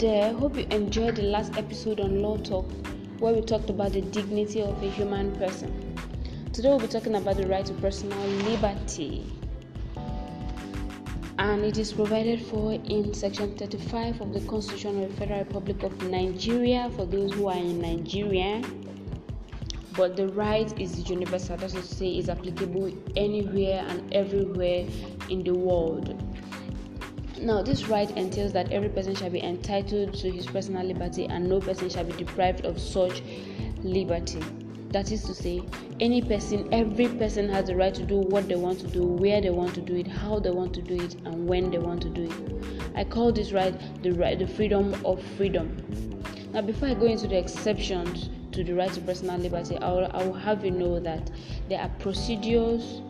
there. Hope you enjoyed the last episode on Law Talk where we talked about the dignity of a human person. Today we'll be talking about the right to personal liberty. And it is provided for in section 35 of the Constitution of the Federal Republic of Nigeria for those who are in Nigeria. But the right is universal, that's to say, is applicable anywhere and everywhere in the world. Now, this right entails that every person shall be entitled to his personal liberty and no person shall be deprived of such liberty. That is to say, any person, every person has the right to do what they want to do, where they want to do it, how they want to do it, and when they want to do it. I call this right the right, the freedom of freedom. Now, before I go into the exceptions to the right to personal liberty, I will, I will have you know that there are procedures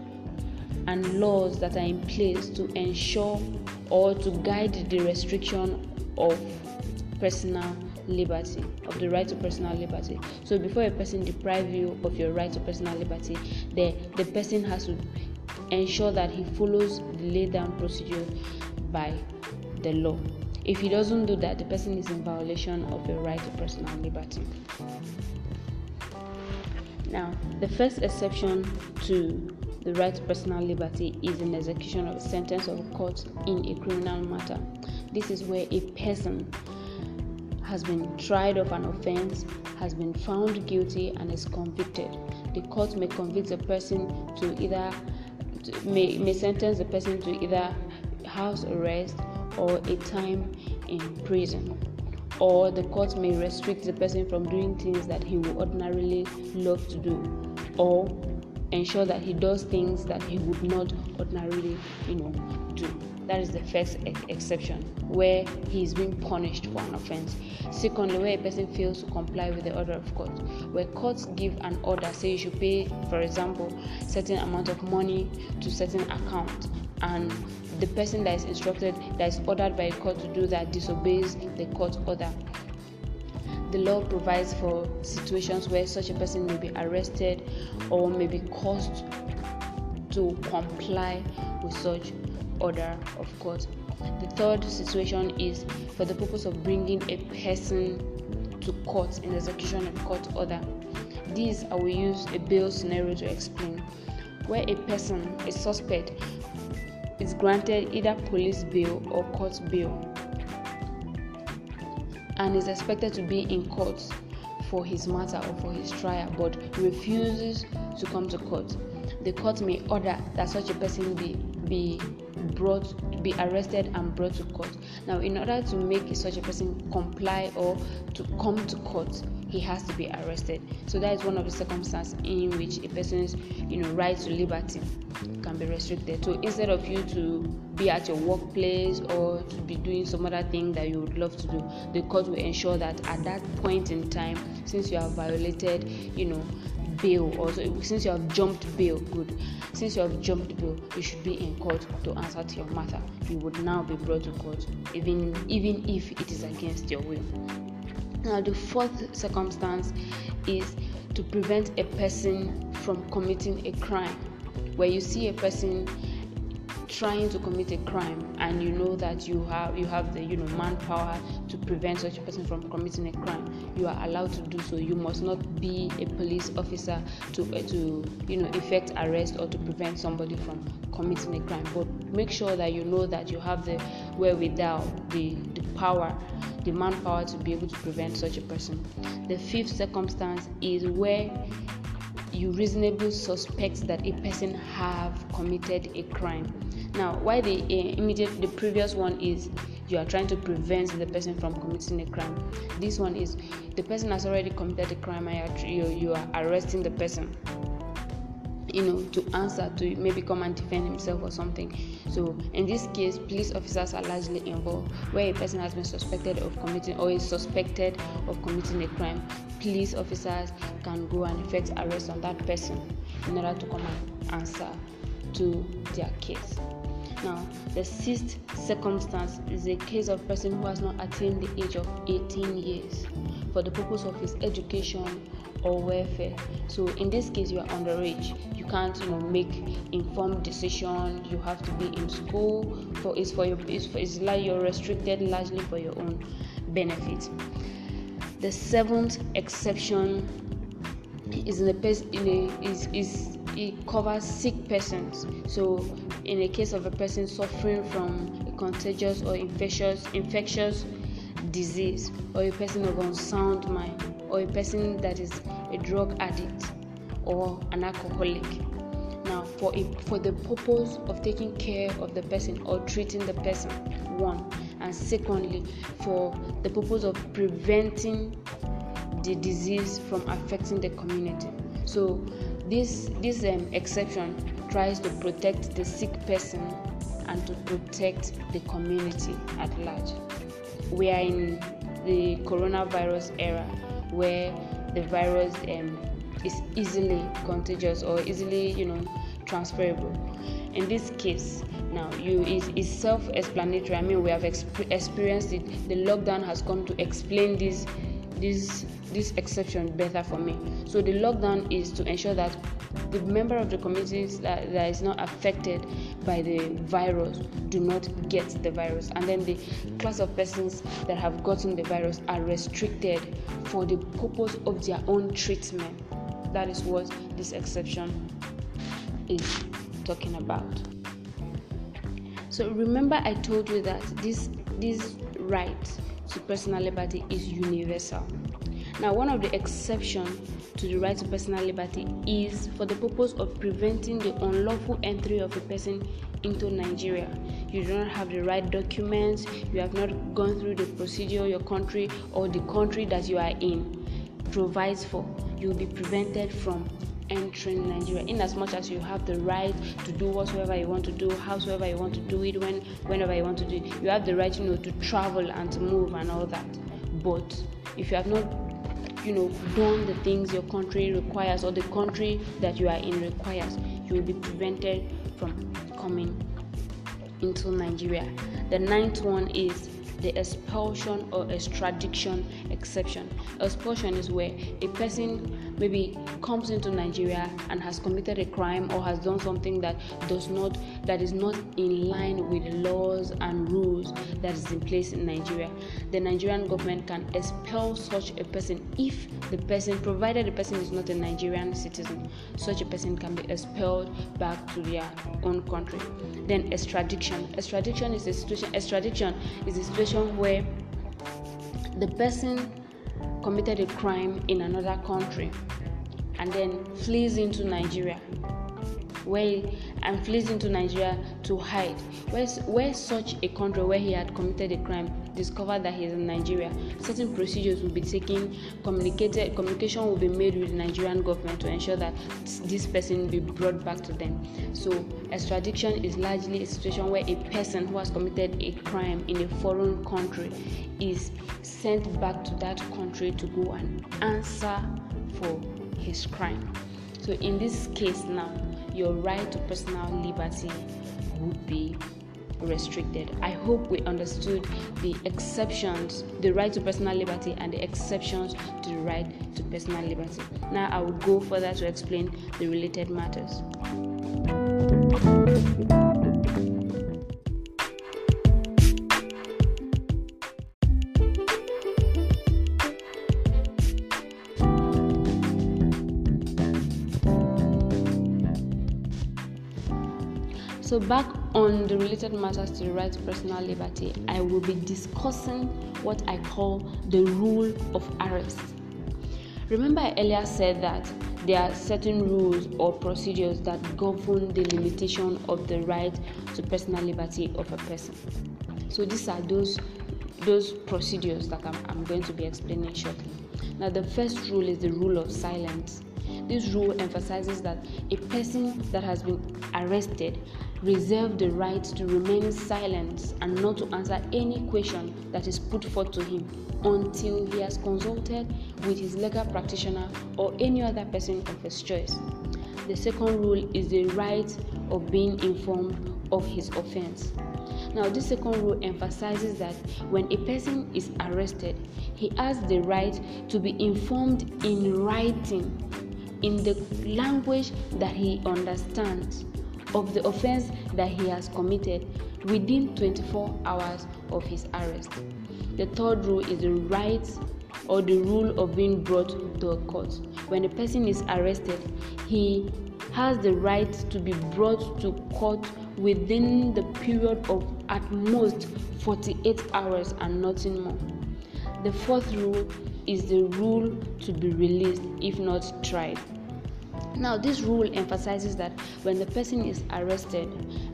and laws that are in place to ensure or to guide the restriction of personal liberty of the right to personal liberty. So before a person deprive you of your right to personal liberty the the person has to ensure that he follows the laid down procedure by the law. If he doesn't do that the person is in violation of your right to personal liberty. Now the first exception to the right to personal liberty is in execution of a sentence of a court in a criminal matter. This is where a person has been tried of an offense, has been found guilty, and is convicted. The court may convict the person to either may, may sentence the person to either house arrest or a time in prison. Or the court may restrict the person from doing things that he would ordinarily love to do, or ensure that he does things that he would not ordinarily, you know, do. That is the first ex- exception where he is being punished for an offense. Secondly, where a person fails to comply with the order of court, where courts give an order, say you should pay, for example, certain amount of money to certain account, and the person that is instructed, that is ordered by a court to do that, disobeys the court order the law provides for situations where such a person may be arrested or may be caused to comply with such order of court. The third situation is for the purpose of bringing a person to court in execution of court order. These I will use a bail scenario to explain. Where a person, a suspect, is granted either police bail or court bail and is expected to be in court for his matter or for his trial but refuses to come to court. The court may order that such a person be be brought be arrested and brought to court. Now in order to make such a person comply or to come to court he has to be arrested. So that is one of the circumstances in which a person's you know right to liberty can be restricted. So instead of you to be at your workplace or to be doing some other thing that you would love to do the court will ensure that at that point in time since you have violated you know bail or since you have jumped bail good. Since you have jumped bail you should be in court to answer to your matter. You would now be brought to court even even if it is against your will now the fourth circumstance is to prevent a person from committing a crime. Where you see a person trying to commit a crime and you know that you have you have the you know manpower to prevent such a person from committing a crime you are allowed to do so. You must not be a police officer to uh, to you know effect arrest or to prevent somebody from committing a crime. But make sure that you know that you have the wherewithal the power the manpower to be able to prevent such a person. The fifth circumstance is where you reasonably suspect that a person have committed a crime. Now why the uh, immediate the previous one is you are trying to prevent the person from committing a crime. This one is the person has already committed a crime and you you are arresting the person you know to answer to maybe come and defend himself or something. So in this case police officers are largely involved. Where a person has been suspected of committing or is suspected of committing a crime police officers can go and effect arrest on that person in order to come and answer to their case. Now the sixth circumstance is a case of person who has not attained the age of 18 years for the purpose of his education or welfare so in this case you are underage you can't you know make informed decision you have to be in school for it's for your it's, for, it's like you're restricted largely for your own benefit. The seventh exception is in a, is is it covers sick persons. So, in a case of a person suffering from a contagious or infectious infectious disease, or a person of unsound mind, or a person that is a drug addict or an alcoholic. Now, for a, for the purpose of taking care of the person or treating the person, one, and secondly, for the purpose of preventing the disease from affecting the community. So, this this um, exception tries to protect the sick person and to protect the community at large. We are in the coronavirus era where the virus um, is easily contagious or easily, you know, transferable. In this case, now you is, is self-explanatory. I mean, we have exp- experienced it. The lockdown has come to explain this this this exception better for me. So the lockdown is to ensure that the member of the community that, that is not affected by the virus do not get the virus, and then the class of persons that have gotten the virus are restricted for the purpose of their own treatment. That is what this exception is talking about. So remember, I told you that this this right to personal liberty is universal. Now, one of the exceptions to the right to personal liberty is for the purpose of preventing the unlawful entry of a person into Nigeria. You do not have the right documents, you have not gone through the procedure your country or the country that you are in provides for. You will be prevented from entering Nigeria in as much as you have the right to do whatsoever you want to do, howsoever you want to do it, when whenever you want to do it. You have the right, you know, to travel and to move and all that. But if you have not you know done the things your country requires or the country that you are in requires you will be prevented from coming into nigeria the ninth one is the expulsion or extradition exception. Expulsion is where a person maybe comes into Nigeria and has committed a crime or has done something that does not that is not in line with laws and rules that is in place in Nigeria. The Nigerian government can expel such a person if the person provided the person is not a Nigerian citizen. Such a person can be expelled back to their own country. Then extradition. Extradition is a situation extradition is a situation situation where the person committed a crime in another country and then flees into Nigeria where and flees into Nigeria to hide. Where, where such a country where he had committed a crime discovered that he is in Nigeria, certain procedures will be taken, communicated communication will be made with the Nigerian government to ensure that this person be brought back to them. So extradition is largely a situation where a person who has committed a crime in a foreign country is sent back to that country to go and answer for his crime. So in this case now, your right to personal liberty would be restricted. I hope we understood the exceptions, the right to personal liberty, and the exceptions to the right to personal liberty. Now I will go further to explain the related matters. So, back on the related matters to the right to personal liberty, I will be discussing what I call the rule of arrest. Remember, I earlier said that there are certain rules or procedures that govern the limitation of the right to personal liberty of a person. So, these are those those procedures that I'm, I'm going to be explaining shortly. Now, the first rule is the rule of silence. This rule emphasizes that a person that has been arrested reserve the right to remain silent and not to answer any question that is put forth to him until he has consulted with his legal practitioner or any other person of his choice. The second rule is the right of being informed of his offense. Now, this second rule emphasizes that when a person is arrested, he has the right to be informed in writing in the language that he understands of the offense that he has committed within 24 hours of his arrest. The third rule is the right or the rule of being brought to a court. When a person is arrested, he has the right to be brought to court within the period of at most 48 hours and nothing more. The fourth rule is the rule to be released if not tried. Now, this rule emphasizes that when the person is arrested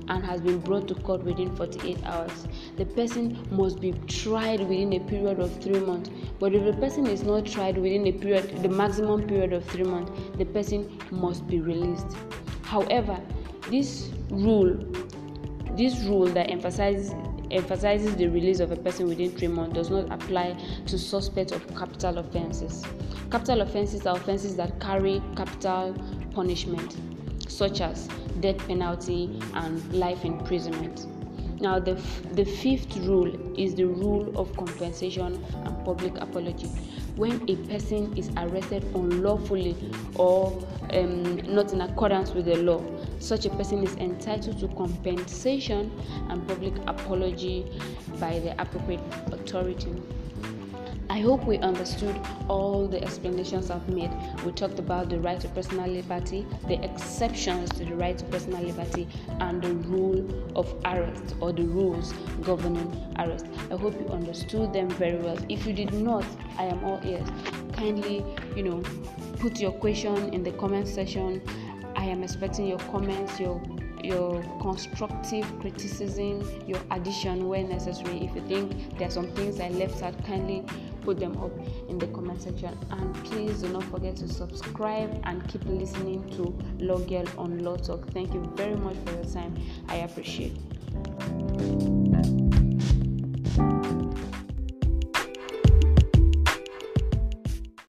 and has been brought to court within 48 hours, the person must be tried within a period of three months. But if the person is not tried within a period, the maximum period of three months, the person must be released. However, this rule, this rule that emphasizes emphasizes the release of a person within three months does not apply to suspects of capital offenses. Capital offenses are offenses that carry capital punishment, such as death penalty and life imprisonment. Now, the, f- the fifth rule is the rule of compensation and public apology. When a person is arrested unlawfully or um, not in accordance with the law, such a person is entitled to compensation and public apology by the appropriate authority. I hope we understood all the explanations I've made. We talked about the right to personal liberty, the exceptions to the right to personal liberty, and the rule of arrest or the rules governing arrest. I hope you understood them very well. If you did not, I am all ears. Kindly, you know, put your question in the comment section. I am expecting your comments, your your constructive criticism, your addition where necessary. If you think there are some things I left out, kindly put them up in the comment section. And please do not forget to subscribe and keep listening to Log Girl on Law Talk. Thank you very much for your time. I appreciate.